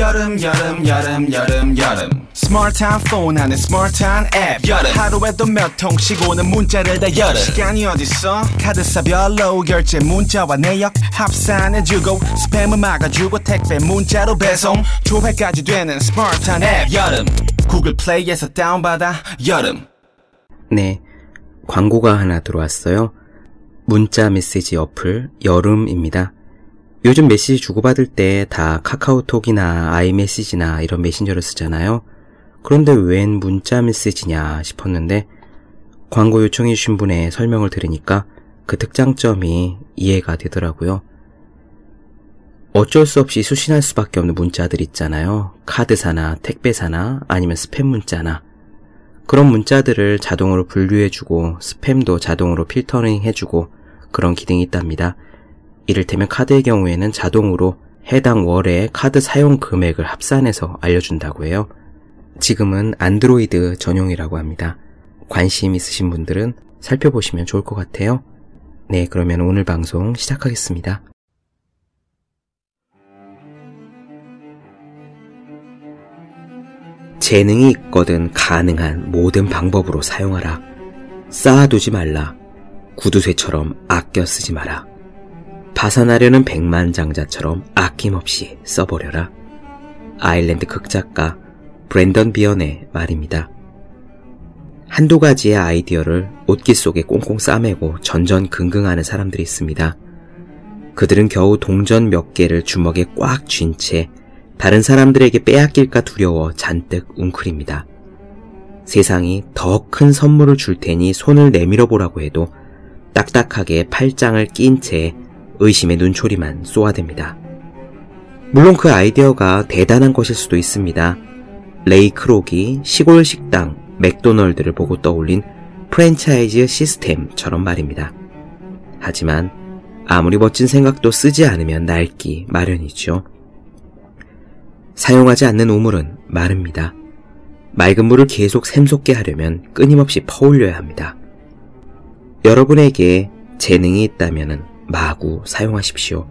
여름 여름 여름 여름 여름. 스마트한 폰 안에 스마트한 앱 여름. 하루에도 몇 통씩 오는 문자를 다 여름. 시간이 어딨어? 카드사별로 결제 문자와 내역 합산해주고 스팸을 막아주고 택배 문자로 배송. 조회까지 되는 스마트한 앱 여름. 구글 플레이에서 다운받아. 여름. 네, 광고가 하나 들어왔어요. 문자 메시지 어플 여름입니다. 요즘 메시지 주고받을 때 다 카카오톡이나 아이메시지나 이런 메신저를 쓰잖아요. 그런데 웬 문자 메시지냐 싶었는데 광고 요청해 주신 분의 설명을 들으니까 그 특장점이 이해가 되더라고요. 어쩔 수 없이 수신할 수밖에 없는 문자들 있잖아요. 카드사나 택배사나 아니면 스팸 문자나 그런 문자들을 자동으로 분류해주고 스팸도 자동으로 필터링 해주고 그런 기능이 있답니다. 이를테면 카드의 경우에는 자동으로 해당 월의 카드 사용 금액을 합산해서 알려준다고 해요. 지금은 안드로이드 전용이라고 합니다. 관심 있으신 분들은 살펴보시면 좋을 것 같아요. 네, 그러면 오늘 방송 시작하겠습니다. 재능이 있거든 가능한 모든 방법으로 사용하라. 쌓아두지 말라. 구두쇠처럼 아껴 쓰지 마라. 파산하려는 백만장자처럼 아낌없이 써버려라. 아일랜드 극작가 브랜던 비언의 말입니다. 한두 가지의 아이디어를 옷깃 속에 꽁꽁 싸매고 전전긍긍하는 사람들이 있습니다. 그들은 겨우 동전 몇 개를 주먹에 꽉 쥔 채 다른 사람들에게 빼앗길까 두려워 잔뜩 웅크립니다. 세상이 더 큰 선물을 줄 테니 손을 내밀어 보라고 해도 딱딱하게 팔짱을 낀 채 의심의 눈초리만 쏘아댑니다. 물론 그 아이디어가 대단한 것일 수도 있습니다. 레이 크록이 시골 식당 맥도널드를 보고 떠올린 프랜차이즈 시스템처럼 말입니다. 하지만 아무리 멋진 생각도 쓰지 않으면 낡기 마련이죠. 사용하지 않는 우물은 마릅니다. 맑은 물을 계속 샘솟게 하려면 끊임없이 퍼올려야 합니다. 여러분에게 재능이 있다면 마구 사용하십시오.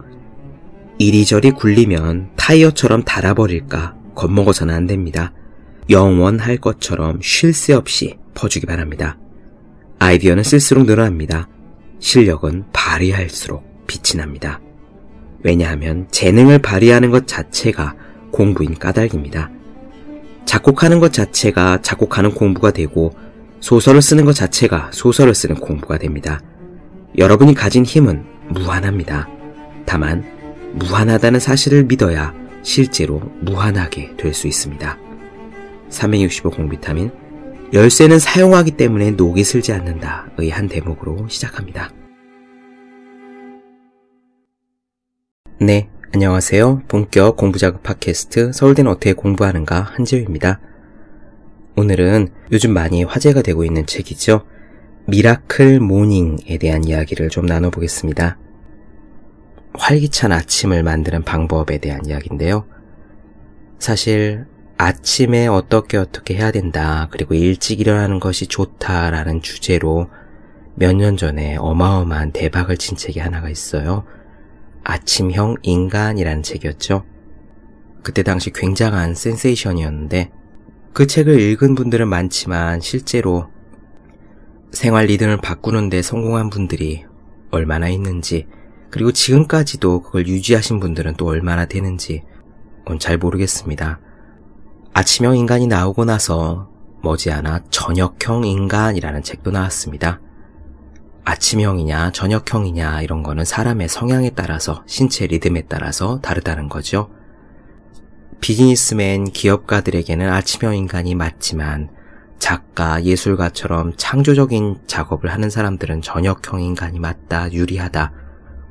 이리저리 굴리면 타이어처럼 닳아버릴까 겁먹어서는 안 됩니다. 영원할 것처럼 쉴 새 없이 퍼주기 바랍니다. 아이디어는 쓸수록 늘어납니다. 실력은 발휘할수록 빛이 납니다. 왜냐하면 재능을 발휘하는 것 자체가 공부인 까닭입니다. 작곡하는 것 자체가 작곡하는 공부가 되고 소설을 쓰는 것 자체가 소설을 쓰는 공부가 됩니다. 여러분이 가진 힘은 무한합니다. 다만 무한하다는 사실을 믿어야 실제로 무한하게 될 수 있습니다. 365 공비타민 열쇠는 사용하기 때문에 녹이 슬지 않는다의 한 대목으로 시작합니다. 네, 안녕하세요. 본격 공부자극 팟캐스트 서울대는 어떻게 공부하는가 한지우입니다. 오늘은 요즘 많이 화제가 되고 있는 책이죠. Miracle Morning에 대한 이야기를 좀 나눠보겠습니다. 활기찬 아침을 만드는 방법에 대한 이야기인데요. 사실 아침에 어떻게 어떻게 해야 된다, 그리고 일찍 일어나는 것이 좋다라는 주제로 몇 년 전에 어마어마한 대박을 친 책이 하나가 있어요. 아침형 인간이라는 책이었죠. 그때 당시 굉장한 센세이션이었는데 그 책을 읽은 분들은 많지만 실제로 생활 리듬을 바꾸는데 성공한 분들이 얼마나 있는지 그리고 지금까지도 그걸 유지하신 분들은 또 얼마나 되는지 잘 모르겠습니다. 아침형 인간이 나오고 나서 머지않아 저녁형 인간이라는 책도 나왔습니다. 아침형이냐 저녁형이냐 이런 거는 사람의 성향에 따라서 신체 리듬에 따라서 다르다는 거죠. 비즈니스맨 기업가들에게는 아침형 인간이 맞지만 작가, 예술가처럼 창조적인 작업을 하는 사람들은 저녁형 인간이 맞다, 유리하다,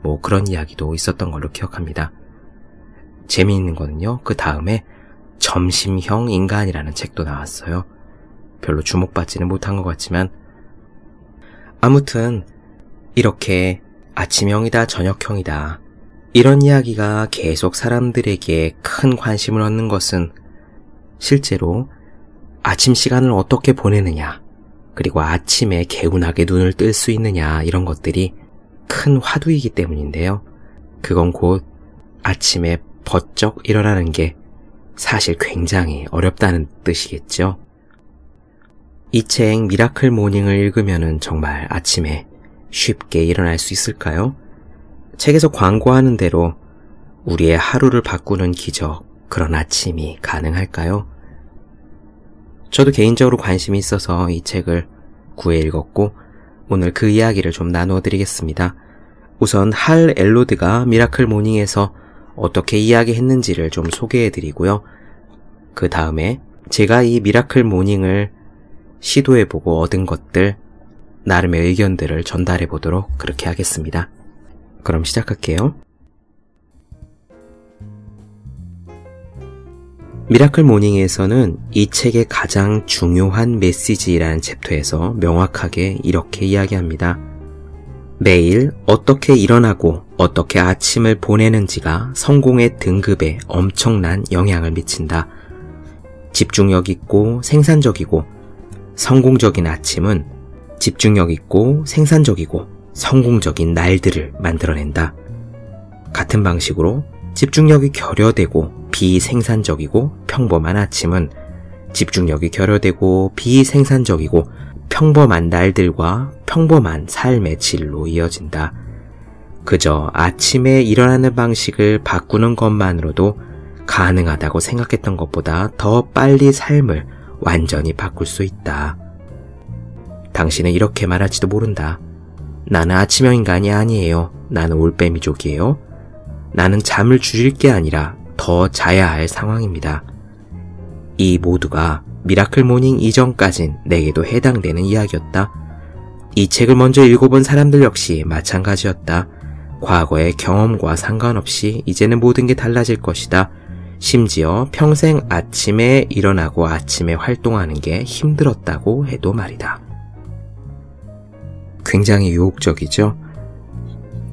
뭐 그런 이야기도 있었던 걸로 기억합니다. 재미있는 거는요, 그 다음에 점심형 인간이라는 책도 나왔어요. 별로 주목받지는 못한 것 같지만, 아무튼, 이렇게 아침형이다, 저녁형이다, 이런 이야기가 계속 사람들에게 큰 관심을 얻는 것은 실제로 아침 시간을 어떻게 보내느냐, 그리고 아침에 개운하게 눈을 뜰 수 있느냐, 이런 것들이 큰 화두이기 때문인데요. 그건 곧 아침에 번쩍 일어나는 게 사실 굉장히 어렵다는 뜻이겠죠. 이 책 Miracle Morning을 읽으면 정말 아침에 쉽게 일어날 수 있을까요? 책에서 광고하는 대로 우리의 하루를 바꾸는 기적, 그런 아침이 가능할까요? 저도 개인적으로 관심이 있어서 이 책을 구해 읽었고 오늘 그 이야기를 좀 나누어 드리겠습니다. 우선 할 엘로드가 Miracle Morning에서 어떻게 이야기했는지를 좀 소개해 드리고요. 그 다음에 제가 이 Miracle Morning을 시도해 보고 얻은 것들, 나름의 의견들을 전달해 보도록 그렇게 하겠습니다. 그럼 시작할게요. Miracle Morning에서는 이 책의 가장 중요한 메시지라는 챕터에서 명확하게 이렇게 이야기합니다. 매일 어떻게 일어나고 어떻게 아침을 보내는지가 성공의 등급에 엄청난 영향을 미친다. 집중력 있고 생산적이고 성공적인 아침은 집중력 있고 생산적이고 성공적인 날들을 만들어낸다. 같은 방식으로 집중력이 결여되고 비생산적이고 평범한 아침은 집중력이 결여되고 비생산적이고 평범한 날들과 평범한 삶의 질로 이어진다. 그저 아침에 일어나는 방식을 바꾸는 것만으로도 가능하다고 생각했던 것보다 더 빨리 삶을 완전히 바꿀 수 있다. 당신은 이렇게 말할지도 모른다. 나는 아침형 인간이 아니에요. 나는 올빼미족이에요. 나는 잠을 줄일 게 아니라 더 자야 할 상황입니다. 이 모두가 Miracle Morning 이전까진 내게도 해당되는 이야기였다. 이 책을 먼저 읽어본 사람들 역시 마찬가지였다. 과거의 경험과 상관없이 이제는 모든 게 달라질 것이다. 심지어 평생 아침에 일어나고 아침에 활동하는 게 힘들었다고 해도 말이다. 굉장히 유혹적이죠?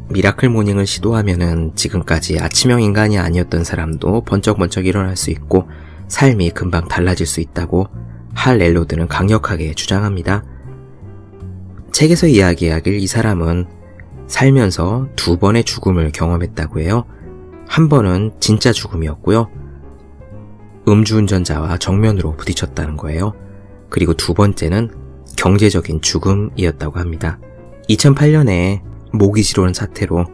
Miracle Morning을 시도하면은 지금까지 아침형 인간이 아니었던 사람도 번쩍번쩍 일어날 수 있고 삶이 금방 달라질 수 있다고 할 엘로드는 강력하게 주장합니다. 책에서 이야기하길 이 사람은 살면서 두 번의 죽음을 경험했다고 해요. 한 번은 진짜 죽음이었고요. 음주운전자와 정면으로 부딪혔다는 거예요. 그리고 두 번째는 경제적인 죽음이었다고 합니다. 2008년에 모기 지로는 사태로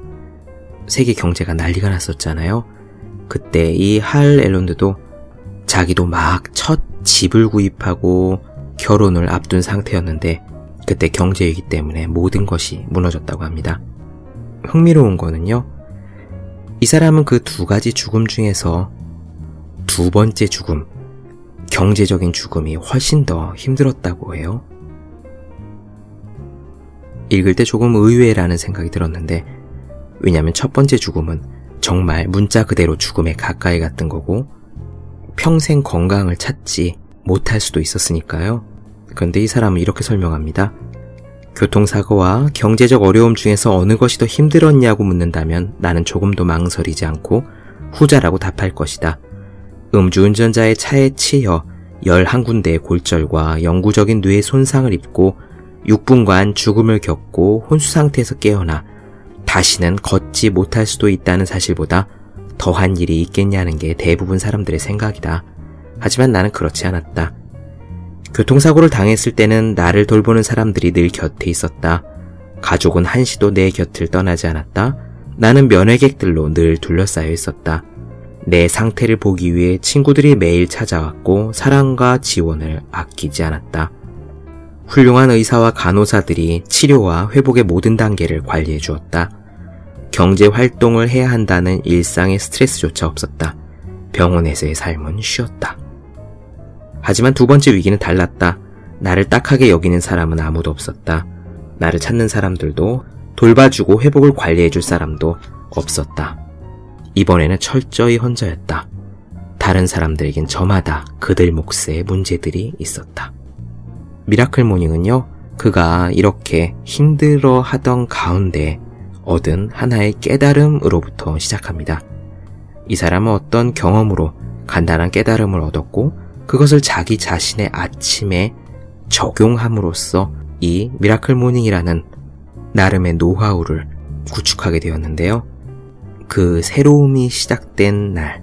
세계 경제가 난리가 났었잖아요. 그때 이 할 앨런드도 자기도 막 첫 집을 구입하고 결혼을 앞둔 상태였는데 그때 경제위기 때문에 모든 것이 무너졌다고 합니다. 흥미로운 거는요. 이 사람은 그 두 가지 죽음 중에서 두 번째 죽음, 경제적인 죽음이 훨씬 더 힘들었다고 해요. 읽을 때 조금 의외라는 생각이 들었는데, 왜냐면 첫 번째 죽음은 정말 문자 그대로 죽음에 가까이 갔던 거고, 평생 건강을 찾지 못할 수도 있었으니까요. 그런데 이 사람은 이렇게 설명합니다. 교통사고와 경제적 어려움 중에서 어느 것이 더 힘들었냐고 묻는다면 나는 조금도 망설이지 않고 후자라고 답할 것이다. 음주운전자의 차에 치여 11군데의 골절과 영구적인 뇌 손상을 입고 6분간 죽음을 겪고 혼수 상태에서 깨어나 다시는 걷지 못할 수도 있다는 사실보다 더한 일이 있겠냐는 게 대부분 사람들의 생각이다. 하지만 나는 그렇지 않았다. 교통사고를 당했을 때는 나를 돌보는 사람들이 늘 곁에 있었다. 가족은 한시도 내 곁을 떠나지 않았다. 나는 면회객들로 늘 둘러싸여 있었다. 내 상태를 보기 위해 친구들이 매일 찾아왔고 사랑과 지원을 아끼지 않았다. 훌륭한 의사와 간호사들이 치료와 회복의 모든 단계를 관리해 주었다. 경제 활동을 해야 한다는 일상의 스트레스조차 없었다. 병원에서의 삶은 쉬었다. 하지만 두 번째 위기는 달랐다. 나를 딱하게 여기는 사람은 아무도 없었다. 나를 찾는 사람들도 돌봐주고 회복을 관리해줄 사람도 없었다. 이번에는 철저히 혼자였다. 다른 사람들에겐 저마다 그들 몫의 문제들이 있었다. Miracle Morning은요, 그가 이렇게 힘들어 하던 가운데 얻은 하나의 깨달음으로부터 시작합니다. 이 사람은 어떤 경험으로 간단한 깨달음을 얻었고 그것을 자기 자신의 아침에 적용함으로써 이 Miracle Morning이라는 나름의 노하우를 구축하게 되었는데요. 그 새로움이 시작된 날,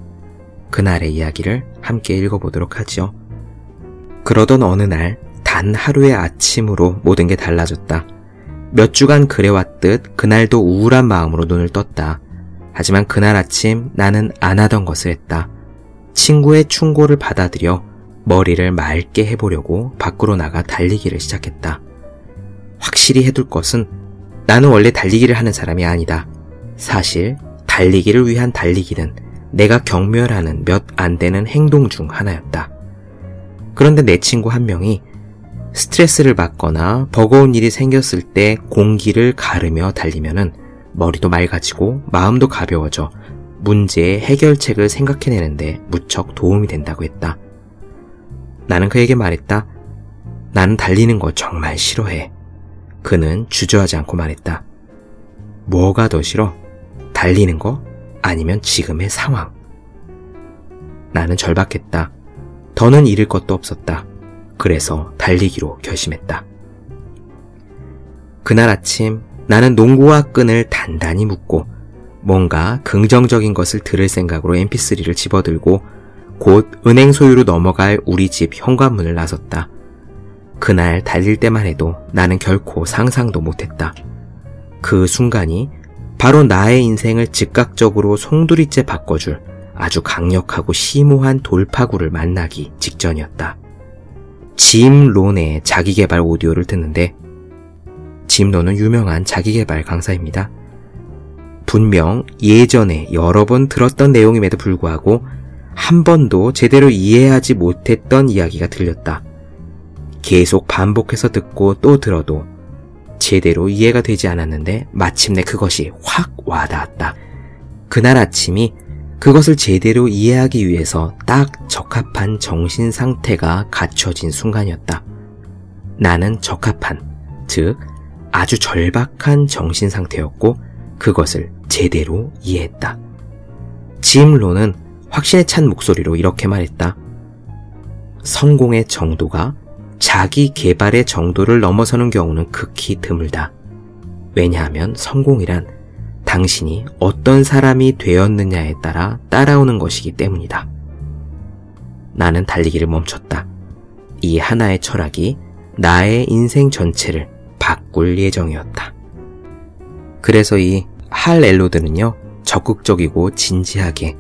그날의 이야기를 함께 읽어보도록 하죠. 그러던 어느 날, 단 하루의 아침으로 모든 게 달라졌다. 몇 주간 그래왔듯 그날도 우울한 마음으로 눈을 떴다. 하지만 그날 아침 나는 안 하던 것을 했다. 친구의 충고를 받아들여 머리를 맑게 해보려고 밖으로 나가 달리기를 시작했다. 확실히 해둘 것은 나는 원래 달리기를 하는 사람이 아니다. 사실 달리기를 위한 달리기는 내가 경멸하는 몇 안 되는 행동 중 하나였다. 그런데 내 친구 한 명이 스트레스를 받거나 버거운 일이 생겼을 때 공기를 가르며 달리면은 머리도 맑아지고 마음도 가벼워져 문제의 해결책을 생각해내는데 무척 도움이 된다고 했다. 나는 그에게 말했다. 나는 달리는 거 정말 싫어해. 그는 주저하지 않고 말했다. 뭐가 더 싫어? 달리는 거? 아니면 지금의 상황? 나는 절박했다. 더는 잃을 것도 없었다. 그래서 달리기로 결심했다. 그날 아침 나는 농구와 끈을 단단히 묶고 뭔가 긍정적인 것을 들을 생각으로 mp3를 집어들고 곧 은행 소유로 넘어갈 우리 집 현관문을 나섰다. 그날 달릴 때만 해도 나는 결코 상상도 못했다. 그 순간이 바로 나의 인생을 즉각적으로 송두리째 바꿔줄 아주 강력하고 심오한 돌파구를 만나기 직전이었다. 짐 론의 자기개발 오디오를 듣는데 짐 론은 유명한 자기개발 강사입니다. 분명 예전에 여러 번 들었던 내용임에도 불구하고 한 번도 제대로 이해하지 못했던 이야기가 들렸다. 계속 반복해서 듣고 또 들어도 제대로 이해가 되지 않았는데 마침내 그것이 확 와닿았다. 그날 아침이 그것을 제대로 이해하기 위해서 딱 적합한 정신 상태가 갖춰진 순간이었다. 나는 적합한, 즉, 아주 절박한 정신 상태였고, 그것을 제대로 이해했다. 짐 로는 확신에 찬 목소리로 이렇게 말했다. 성공의 정도가 자기 개발의 정도를 넘어서는 경우는 극히 드물다. 왜냐하면 성공이란 당신이 어떤 사람이 되었느냐에 따라 따라오는 것이기 때문이다. 나는 달리기를 멈췄다. 이 하나의 철학이 나의 인생 전체를 바꿀 예정이었다. 그래서 이 할 엘로드는요, 적극적이고 진지하게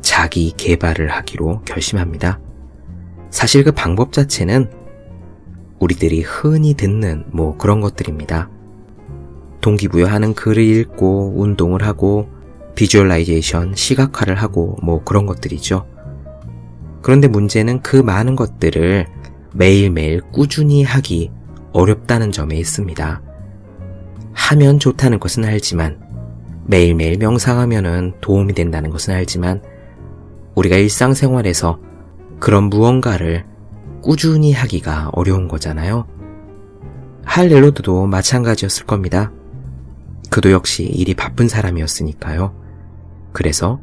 자기 개발을 하기로 결심합니다. 사실 그 방법 자체는 우리들이 흔히 듣는 뭐 그런 것들입니다. 동기부여하는 글을 읽고 운동을 하고 비주얼라이제이션, 시각화를 하고 뭐 그런 것들이죠. 그런데 문제는 그 많은 것들을 매일매일 꾸준히 하기 어렵다는 점에 있습니다. 하면 좋다는 것은 알지만 매일매일 명상하면 도움이 된다는 것은 알지만 우리가 일상생활에서 그런 무언가를 꾸준히 하기가 어려운 거잖아요. 할렐로드도 마찬가지였을 겁니다. 그도 역시 일이 바쁜 사람이었으니까요. 그래서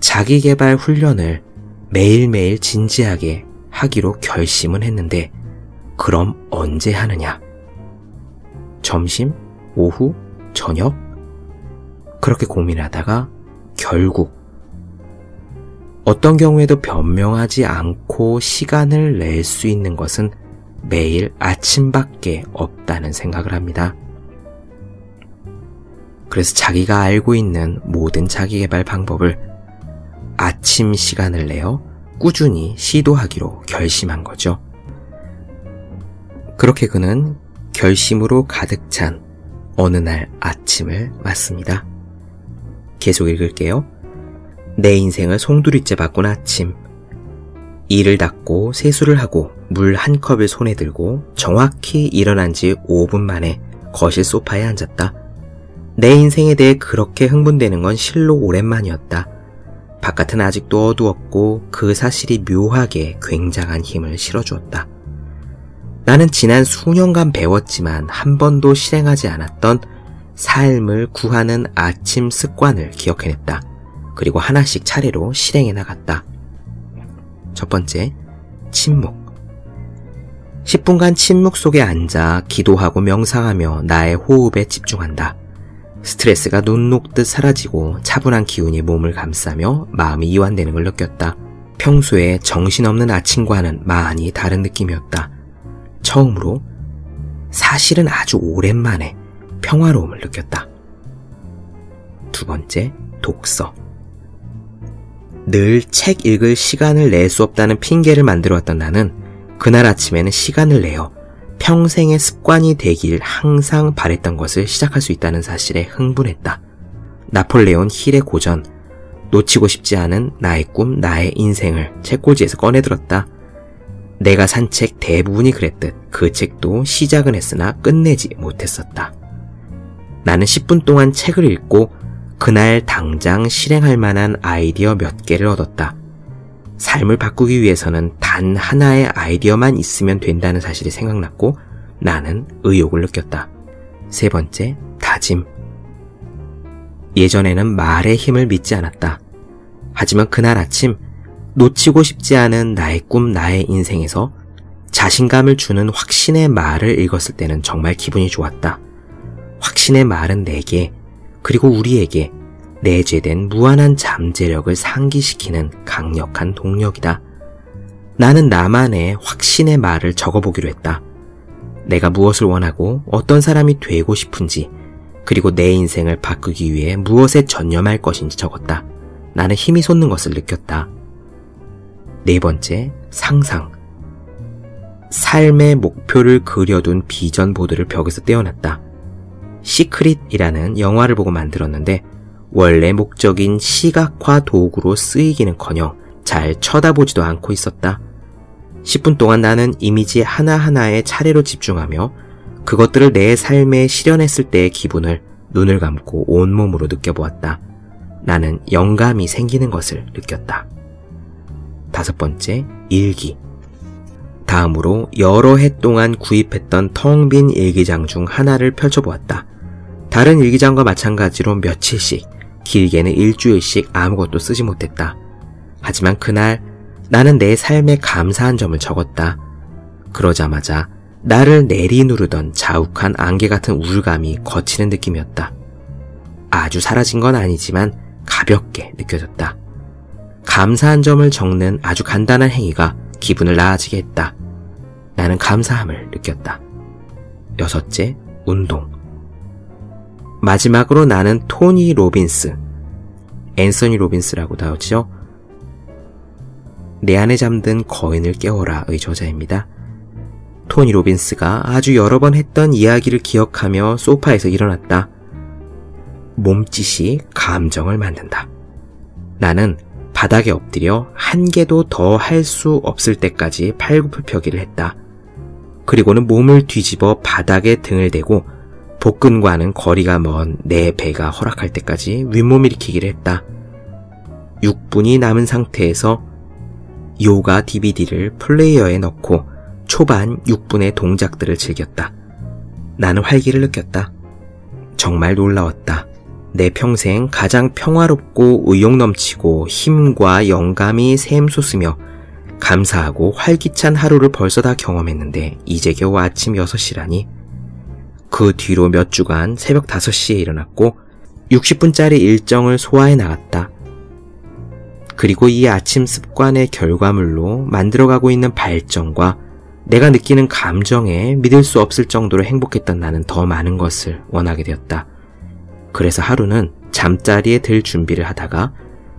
자기 개발 훈련을 매일매일 진지하게 하기로 결심은 했는데, 그럼 언제 하느냐? 점심? 오후? 저녁? 그렇게 고민하다가 결국 어떤 경우에도 변명하지 않고 시간을 낼 수 있는 것은 매일 아침밖에 없다는 생각을 합니다. 그래서 자기가 알고 있는 모든 자기개발 방법을 아침 시간을 내어 꾸준히 시도하기로 결심한 거죠. 그렇게 그는 결심으로 가득 찬 어느 날 아침을 맞습니다. 계속 읽을게요. 내 인생을 송두리째 바꾼 아침. 이를 닫고 세수를 하고 물 한 컵을 손에 들고 정확히 일어난 지 5분 만에 거실 소파에 앉았다. 내 인생에 대해 그렇게 흥분되는 건 실로 오랜만이었다. 바깥은 아직도 어두웠고 그 사실이 묘하게 굉장한 힘을 실어주었다. 나는 지난 수년간 배웠지만 한 번도 실행하지 않았던 삶을 구하는 아침 습관을 기억해냈다. 그리고 하나씩 차례로 실행해 나갔다. 첫 번째, 침묵. 10분간 침묵 속에 앉아 기도하고 명상하며 나의 호흡에 집중한다. 스트레스가 눈 녹듯 사라지고 차분한 기운이 몸을 감싸며 마음이 이완되는 걸 느꼈다. 평소에 정신없는 아침과는 많이 다른 느낌이었다. 처음으로 사실은 아주 오랜만에 평화로움을 느꼈다. 두 번째, 독서. 늘 책 읽을 시간을 낼 수 없다는 핑계를 만들어 왔던 나는 그날 아침에는 시간을 내어 평생의 습관이 되길 항상 바랬던 것을 시작할 수 있다는 사실에 흥분했다. 나폴레온 힐의 고전, 놓치고 싶지 않은 나의 꿈, 나의 인생을 책꽂이에서 꺼내들었다. 내가 산 책 대부분이 그랬듯 그 책도 시작은 했으나 끝내지 못했었다. 나는 10분 동안 책을 읽고 그날 당장 실행할 만한 아이디어 몇 개를 얻었다. 삶을 바꾸기 위해서는 단 하나의 아이디어만 있으면 된다는 사실이 생각났고 나는 의욕을 느꼈다. 세 번째, 다짐. 예전에는 말의 힘을 믿지 않았다. 하지만 그날 아침 놓치고 싶지 않은 나의 꿈, 나의 인생에서 자신감을 주는 확신의 말을 읽었을 때는 정말 기분이 좋았다. 확신의 말은 내게, 그리고 우리에게 내재된 무한한 잠재력을 상기시키는 강력한 동력이다. 나는 나만의 확신의 말을 적어보기로 했다. 내가 무엇을 원하고 어떤 사람이 되고 싶은지, 그리고 내 인생을 바꾸기 위해 무엇에 전념할 것인지 적었다. 나는 힘이 솟는 것을 느꼈다. 네 번째, 상상. 삶의 목표를 그려둔 비전 보드를 벽에서 떼어놨다. Secret이라는 영화를 보고 만들었는데 원래 목적인 시각화 도구로 쓰이기는커녕 잘 쳐다보지도 않고 있었다. 10분 동안 나는 이미지 하나하나에 차례로 집중하며 그것들을 내 삶에 실현했을 때의 기분을 눈을 감고 온몸으로 느껴보았다. 나는 영감이 생기는 것을 느꼈다. 다섯 번째, 일기. 다음으로 여러 해 동안 구입했던 텅 빈 일기장 중 하나를 펼쳐보았다. 다른 일기장과 마찬가지로 며칠씩 길게는 일주일씩 아무것도 쓰지 못했다. 하지만 그날 나는 내 삶에 감사한 점을 적었다. 그러자마자 나를 내리누르던 자욱한 안개 같은 우울감이 거치는 느낌이었다. 아주 사라진 건 아니지만 가볍게 느껴졌다. 감사한 점을 적는 아주 간단한 행위가 기분을 나아지게 했다. 나는 감사함을 느꼈다. 여섯째, 운동. 마지막으로 나는 토니 로빈스, 앤서니 로빈스라고 나오죠. 내 안에 잠든 거인을 깨워라의 저자입니다. 토니 로빈스가 아주 여러 번 했던 이야기를 기억하며 소파에서 일어났다. 몸짓이 감정을 만든다. 나는 바닥에 엎드려 한 개도 더 할 수 없을 때까지 팔굽혀펴기를 했다. 그리고는 몸을 뒤집어 바닥에 등을 대고 복근과는 거리가 먼 내 배가 허락할 때까지 윗몸 일으키기를 했다. 6분이 남은 상태에서 요가 DVD를 플레이어에 넣고 초반 6분의 동작들을 즐겼다. 나는 활기를 느꼈다. 정말 놀라웠다. 내 평생 가장 평화롭고 의욕 넘치고 힘과 영감이 샘솟으며 감사하고 활기찬 하루를 벌써 다 경험했는데 이제 겨우 아침 6시라니 그 뒤로 몇 주간 새벽 5시에 일어났고 60분짜리 일정을 소화해 나갔다. 그리고 이 아침 습관의 결과물로 만들어가고 있는 발전과 내가 느끼는 감정에 믿을 수 없을 정도로 행복했던 나는 더 많은 것을 원하게 되었다. 그래서 하루는 잠자리에 들 준비를 하다가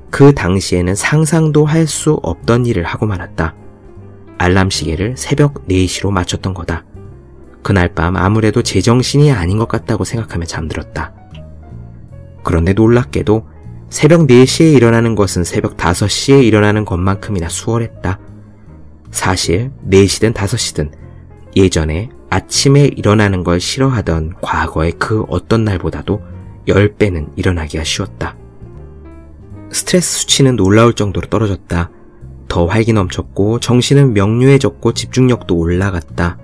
그 당시에는 상상도 할 수 없던 일을 하고 말았다. 알람 시계를 새벽 4시로 맞췄던 거다. 그날 밤 아무래도 제정신이 아닌 것 같다고 생각하며 잠들었다. 그런데 놀랍게도 새벽 4시에 일어나는 것은 새벽 5시에 일어나는 것만큼이나 수월했다. 사실 4시든 5시든 예전에 아침에 일어나는 걸 싫어하던 과거의 그 어떤 날보다도 10배는 일어나기가 쉬웠다. 스트레스 수치는 놀라울 정도로 떨어졌다. 더 활기 넘쳤고 정신은 명료해졌고 집중력도 올라갔다.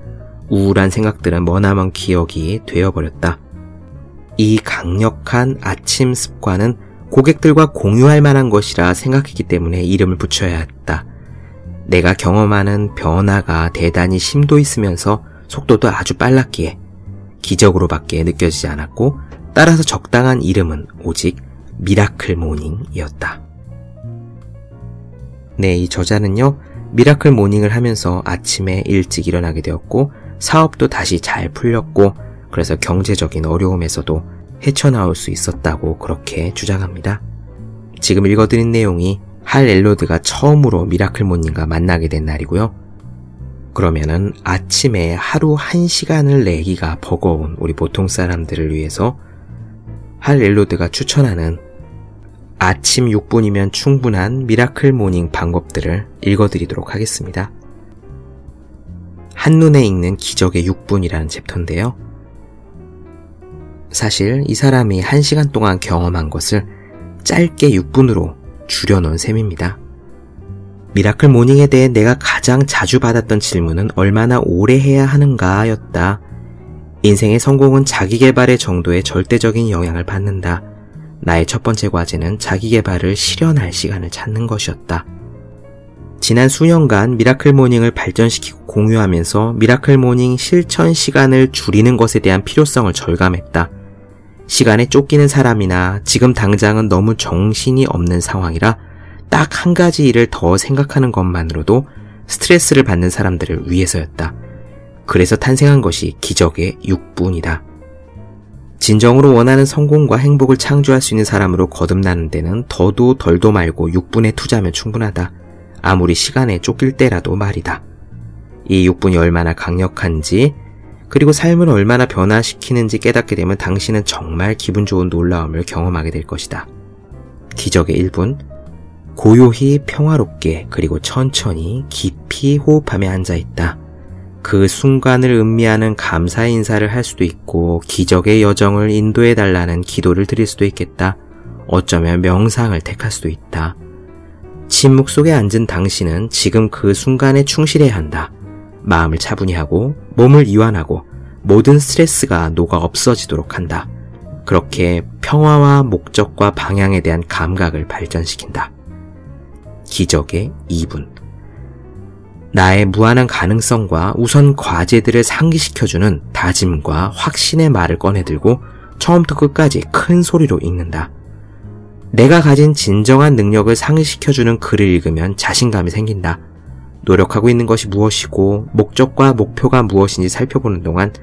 우울한 생각들은 머나먼 기억이 되어버렸다. 이 강력한 아침 습관은 고객들과 공유할 만한 것이라 생각했기 때문에 이름을 붙여야 했다. 내가 경험하는 변화가 대단히 심도 있으면서 속도도 아주 빨랐기에 기적으로밖에 느껴지지 않았고 따라서 적당한 이름은 오직 Miracle Morning이었다. 네, 이 저자는요, Miracle Morning을 하면서 아침에 일찍 일어나게 되었고, 사업도 다시 잘 풀렸고, 그래서 경제적인 어려움에서도 헤쳐나올 수 있었다고 그렇게 주장합니다. 지금 읽어드린 내용이 할 엘로드가 처음으로 Miracle Morning과 만나게 된 날이고요. 그러면은 아침에 하루 한 시간을 내기가 버거운 우리 보통 사람들을 위해서 할 엘로드가 추천하는 아침 6분이면 충분한 Miracle Morning 방법들을 읽어드리도록 하겠습니다. 한눈에 읽는 기적의 6분이라는 chapter인데요. 사실 이 사람이 1시간 동안 경험한 것을 짧게 6분으로 줄여놓은 셈입니다. Miracle Morning에 대해 내가 가장 자주 받았던 질문은 얼마나 오래 해야 하는가 였다. 인생의 성공은 자기개발의 정도에 절대적인 영향을 받는다. 나의 첫 번째 과제는 자기개발을 실현할 시간을 찾는 것이었다. 지난 수년간 Miracle Morning을 발전시키고 공유하면서 Miracle Morning 실천 시간을 줄이는 것에 대한 필요성을 절감했다. 시간에 쫓기는 사람이나 지금 당장은 너무 정신이 없는 상황이라 딱 한 가지 일을 더 생각하는 것만으로도 스트레스를 받는 사람들을 위해서였다. 그래서 탄생한 것이 기적의 6분이다. 진정으로 원하는 성공과 행복을 창조할 수 있는 사람으로 거듭나는 데는 더도 덜도 말고 6분의 투자면 충분하다. 아무리 시간에 쫓길 때라도 말이다. 이 6분이 얼마나 강력한지, 그리고 삶을 얼마나 변화시키는지 깨닫게 되면 당신은 정말 기분 좋은 놀라움을 경험하게 될 것이다. 기적의 1분, 고요히 평화롭게 그리고 천천히 깊이 호흡하며 앉아 있다. 그 순간을 음미하는 감사 인사를 할 수도 있고 기적의 여정을 인도해 달라는 기도를 드릴 수도 있겠다. 어쩌면 명상을 택할 수도 있다. 침묵 속에 앉은 당신은 지금 그 순간에 충실해야 한다. 마음을 차분히 하고 몸을 이완하고 모든 스트레스가 녹아 없어지도록 한다. 그렇게 평화와 목적과 방향에 대한 감각을 발전시킨다. 기적의 2분. 나의 무한한 가능성과 우선 과제들을 상기시켜주는 다짐과 확신의 말을 꺼내들고 처음부터 끝까지 큰 소리로 읽는다. 내가 가진 진정한 능력을 상기시켜주는 글을 읽으면 자신감이 생긴다. 노력하고 있는 것이 무엇이고 목적과 목표가 무엇인지 살펴보는 동안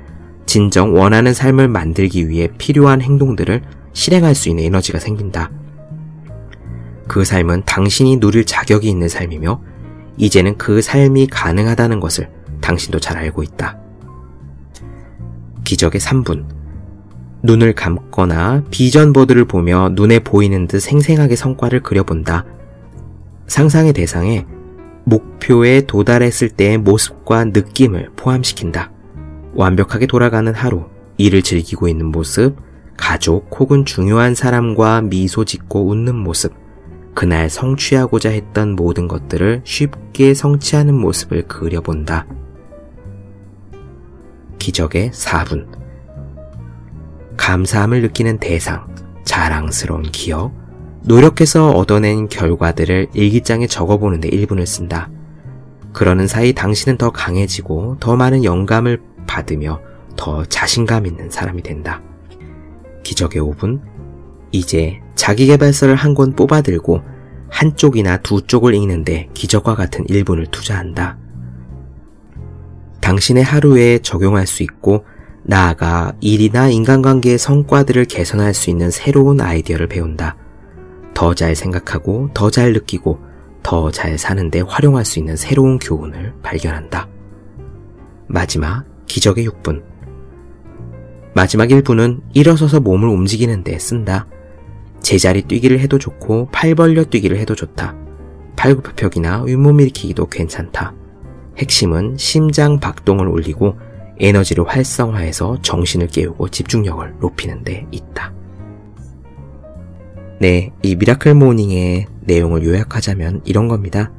진정 원하는 삶을 만들기 위해 필요한 행동들을 실행할 수 있는 에너지가 생긴다. 그 삶은 당신이 누릴 자격이 있는 삶이며 이제는 그 삶이 가능하다는 것을 당신도 잘 알고 있다. 기적의 3분. 눈을 감거나 비전보드를 보며 눈에 보이는 듯 생생하게 성과를 그려본다. 상상의 대상에 목표에 도달했을 때의 모습과 느낌을 포함시킨다. 완벽하게 돌아가는 하루, 일을 즐기고 있는 모습, 가족 혹은 중요한 사람과 미소 짓고 웃는 모습, 그날 성취하고자 했던 모든 것들을 쉽게 성취하는 모습을 그려본다. 기적의 4분. 감사함을 느끼는 대상, 자랑스러운 기억, 노력해서 얻어낸 결과들을 일기장에 적어보는데 1분을 쓴다. 그러는 사이 당신은 더 강해지고 더 많은 영감을 받으며 더 자신감 있는 사람이 된다. 기적의 5분. 이제 자기개발서를 한 권 뽑아들고 한쪽이나 두 쪽을 읽는데 기적과 같은 1분을 투자한다. 당신의 하루에 적용할 수 있고 나아가 일이나 인간관계의 성과들을 개선할 수 있는 새로운 아이디어를 배운다. 더 잘 생각하고 더 잘 느끼고 더 잘 사는데 활용할 수 있는 새로운 교훈을 발견한다. 마지막 기적의 6분. 마지막 1분은 일어서서 몸을 움직이는 데 쓴다. 제자리 뛰기를 해도 좋고 팔 벌려 뛰기를 해도 좋다. 팔굽혀펴기나 윗몸 일으키기도 괜찮다. 핵심은 심장 박동을 올리고 에너지를 활성화해서 정신을 깨우고 집중력을 높이는 데 있다. 네, 이 Miracle Morning의 내용을 요약하자면 이런 겁니다.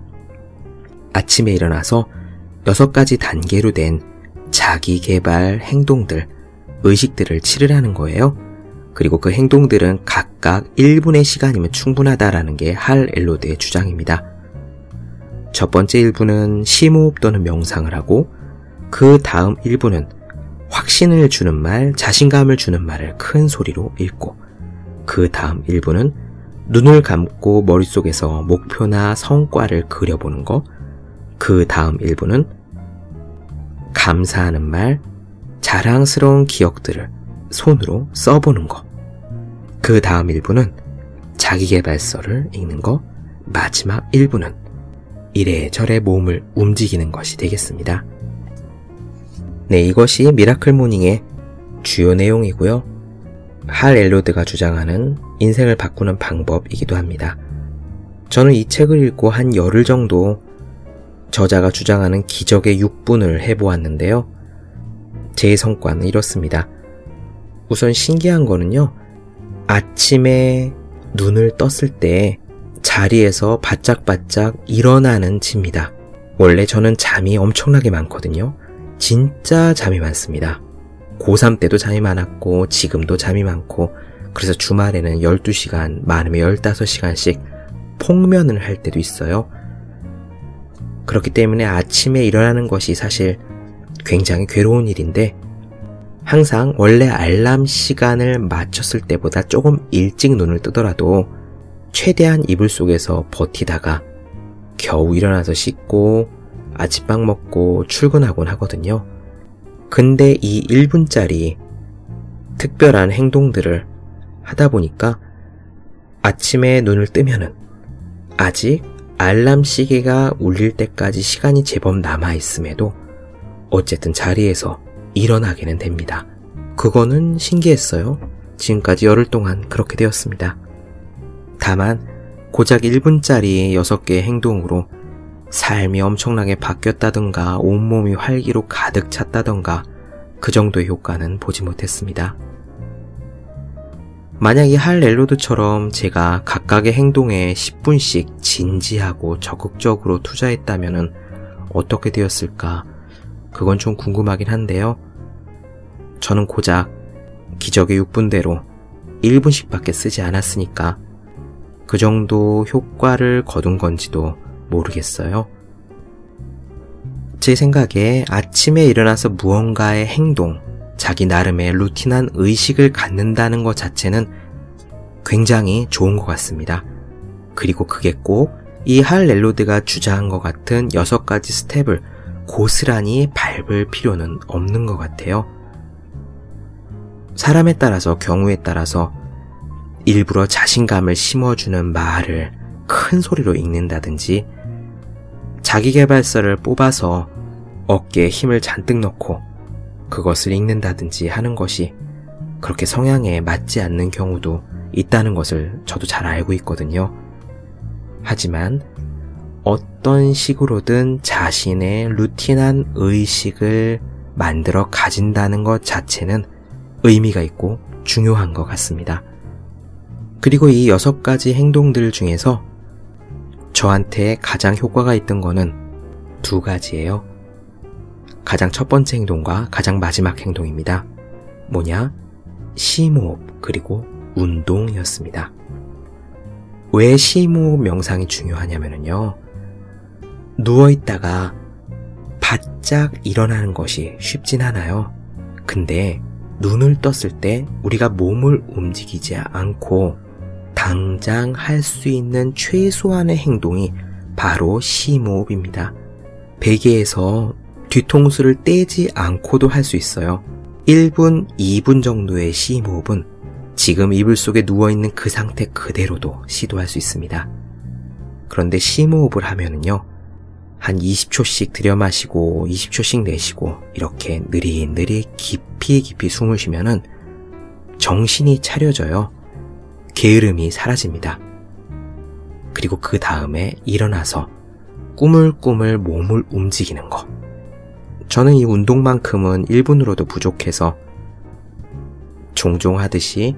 아침에 일어나서 여섯 가지 단계로 된 자기 개발 행동들, 의식들을 치르라는 거예요. 그리고 그 행동들은 각각 1분의 시간이면 충분하다라는 게 할 엘로드의 주장입니다. 첫 번째 1분은 심호흡 또는 명상을 하고 그 다음 1분은 확신을 주는 말, 자신감을 주는 말을 큰 소리로 읽고 그 다음 1분은 눈을 감고 머릿속에서 목표나 성과를 그려보는 거. 그 다음 1분은 감사하는 말, 자랑스러운 기억들을 손으로 써보는 거. 그 다음 1분은 자기개발서를 읽는 거. 마지막 1분은 이래저래 몸을 움직이는 것이 되겠습니다. 네, 이것이 Miracle Morning의 주요 내용이고요. 할 엘로드가 주장하는 인생을 바꾸는 방법이기도 합니다. 저는 이 책을 읽고 한 열흘 정도 저자가 주장하는 기적의 6분을 해보았는데요. 제 성과는 이렇습니다. 우선 신기한 거는요. 아침에 눈을 떴을 때 자리에서 바짝바짝 일어나는 집니다. 원래 저는 잠이 엄청나게 많거든요. 진짜 잠이 많습니다. 고3 때도 잠이 많았고, 지금도 잠이 많고, 그래서 주말에는 12시간, 많으면 15시간씩 폭면을 할 때도 있어요. 그렇기 때문에 아침에 일어나는 것이 사실 굉장히 괴로운 일인데, 항상 원래 알람 시간을 맞췄을 때보다 조금 일찍 눈을 뜨더라도 최대한 이불 속에서 버티다가 겨우 일어나서 씻고 아침밥 먹고 출근하곤 하거든요. 근데 이 1분짜리 특별한 행동들을 하다 보니까 아침에 눈을 뜨면은 아직 알람 시계가 울릴 때까지 시간이 제법 남아 있음에도 어쨌든 자리에서 일어나게는 됩니다. 그거는 신기했어요. 지금까지 열흘 동안 그렇게 되었습니다. 다만 고작 1분짜리 6개의 행동으로 삶이 엄청나게 바뀌었다던가 온몸이 활기로 가득 찼다던가 그 정도의 효과는 보지 못했습니다. 만약 이 할렐로드처럼 제가 각각의 행동에 10분씩 진지하고 적극적으로 투자했다면 어떻게 되었을까? 그건 좀 궁금하긴 한데요. 저는 고작 기적의 6분대로 1분씩 밖에 쓰지 않았으니까 그 정도 효과를 거둔 건지도 모르겠어요. 제 생각에 아침에 일어나서 무언가의 행동, 자기 나름의 루틴한 의식을 갖는다는 것 자체는 굉장히 좋은 것 같습니다. 그리고 그게 꼭 이 할렐로드가 주장한 것 같은 여섯 가지 스텝을 고스란히 밟을 필요는 없는 것 같아요. 사람에 따라서 경우에 따라서 일부러 자신감을 심어주는 말을 큰 소리로 읽는다든지 자기개발서를 뽑아서 어깨에 힘을 잔뜩 넣고 그것을 읽는다든지 하는 것이 그렇게 성향에 맞지 않는 경우도 있다는 것을 저도 잘 알고 있거든요. 하지만 어떤 식으로든 자신의 루틴한 의식을 만들어 가진다는 것 자체는 의미가 있고 중요한 것 같습니다. 그리고 이 여섯 가지 행동들 중에서 저한테 가장 효과가 있던 거는 두 가지예요. 가장 첫 번째 행동과 가장 마지막 행동입니다. 뭐냐? 심호흡 그리고 운동이었습니다. 왜 심호흡 명상이 중요하냐면요. 누워있다가 바짝 일어나는 것이 쉽진 않아요. 근데 눈을 떴을 때 우리가 몸을 움직이지 않고 당장 할 수 있는 최소한의 행동이 바로 심호흡입니다. 베개에서 뒤통수를 떼지 않고도 할 수 있어요. 1분, 2분 정도의 심호흡은 지금 이불 속에 누워있는 그 상태 그대로도 시도할 수 있습니다. 그런데 심호흡을 하면은요, 한 20초씩 들여마시고 20초씩 내쉬고 이렇게 느릿느릿 깊이 깊이 숨을 쉬면은 정신이 차려져요. 게으름이 사라집니다. 그리고 그 다음에 일어나서 꾸물꾸물 몸을 움직이는 것. 저는 이 운동만큼은 1분으로도 부족해서 종종 하듯이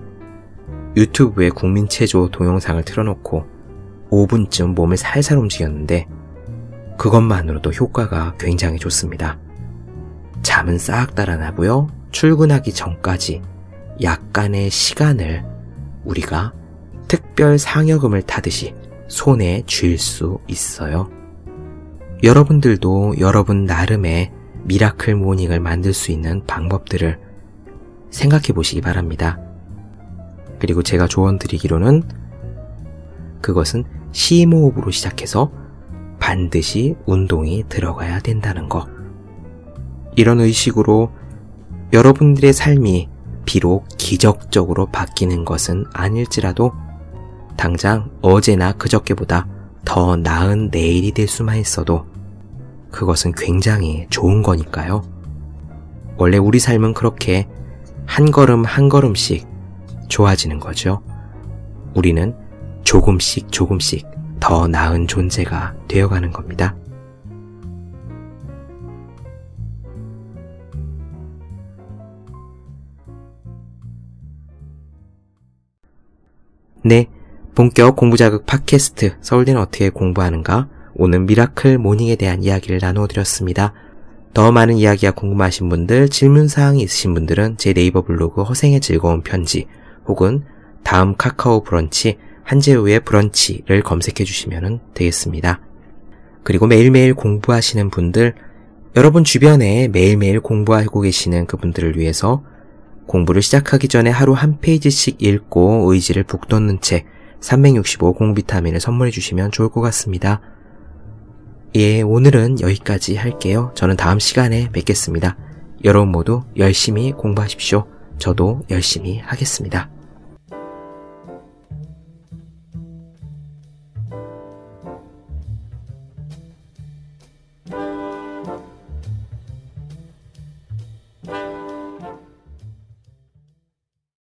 유튜브에 국민체조 동영상을 틀어놓고 5분쯤 몸을 살살 움직였는데 그것만으로도 효과가 굉장히 좋습니다. 잠은 싹 달아나고요. 출근하기 전까지 약간의 시간을 우리가 특별 상여금을 타듯이 손에 쥘 수 있어요. 여러분들도 여러분 나름의 Miracle Morning을 만들 수 있는 방법들을 생각해 보시기 바랍니다. 그리고 제가 조언 드리기로는 그것은 심호흡으로 시작해서 반드시 운동이 들어가야 된다는 것. 이런 의식으로 여러분들의 삶이 비록 기적적으로 바뀌는 것은 아닐지라도 당장 어제나 그저께보다 더 나은 내일이 될 수만 있어도 그것은 굉장히 좋은 거니까요. 원래 우리 삶은 그렇게 한 걸음 한 걸음씩 좋아지는 거죠. 우리는 조금씩 조금씩 더 나은 존재가 되어가는 겁니다. 네. 본격 공부자극 팟캐스트 서울대는 어떻게 공부하는가? 오늘 Miracle Morning에 대한 이야기를 나누어 드렸습니다. 더 많은 이야기가 궁금하신 분들, 질문사항이 있으신 분들은 제 네이버 블로그 허생의 즐거운 편지 혹은 다음 카카오 브런치 한재우의 브런치를 검색해 주시면 되겠습니다. 그리고 매일매일 공부하시는 분들, 여러분 주변에 매일매일 공부하고 계시는 그분들을 위해서 공부를 시작하기 전에 하루 한 페이지씩 읽고 의지를 북돋는 책, 365 공비타민을 선물해 주시면 좋을 것 같습니다. 예, 오늘은 여기까지 할게요. 저는 다음 시간에 뵙겠습니다. 여러분 모두 열심히 공부하십시오. 저도 열심히 하겠습니다.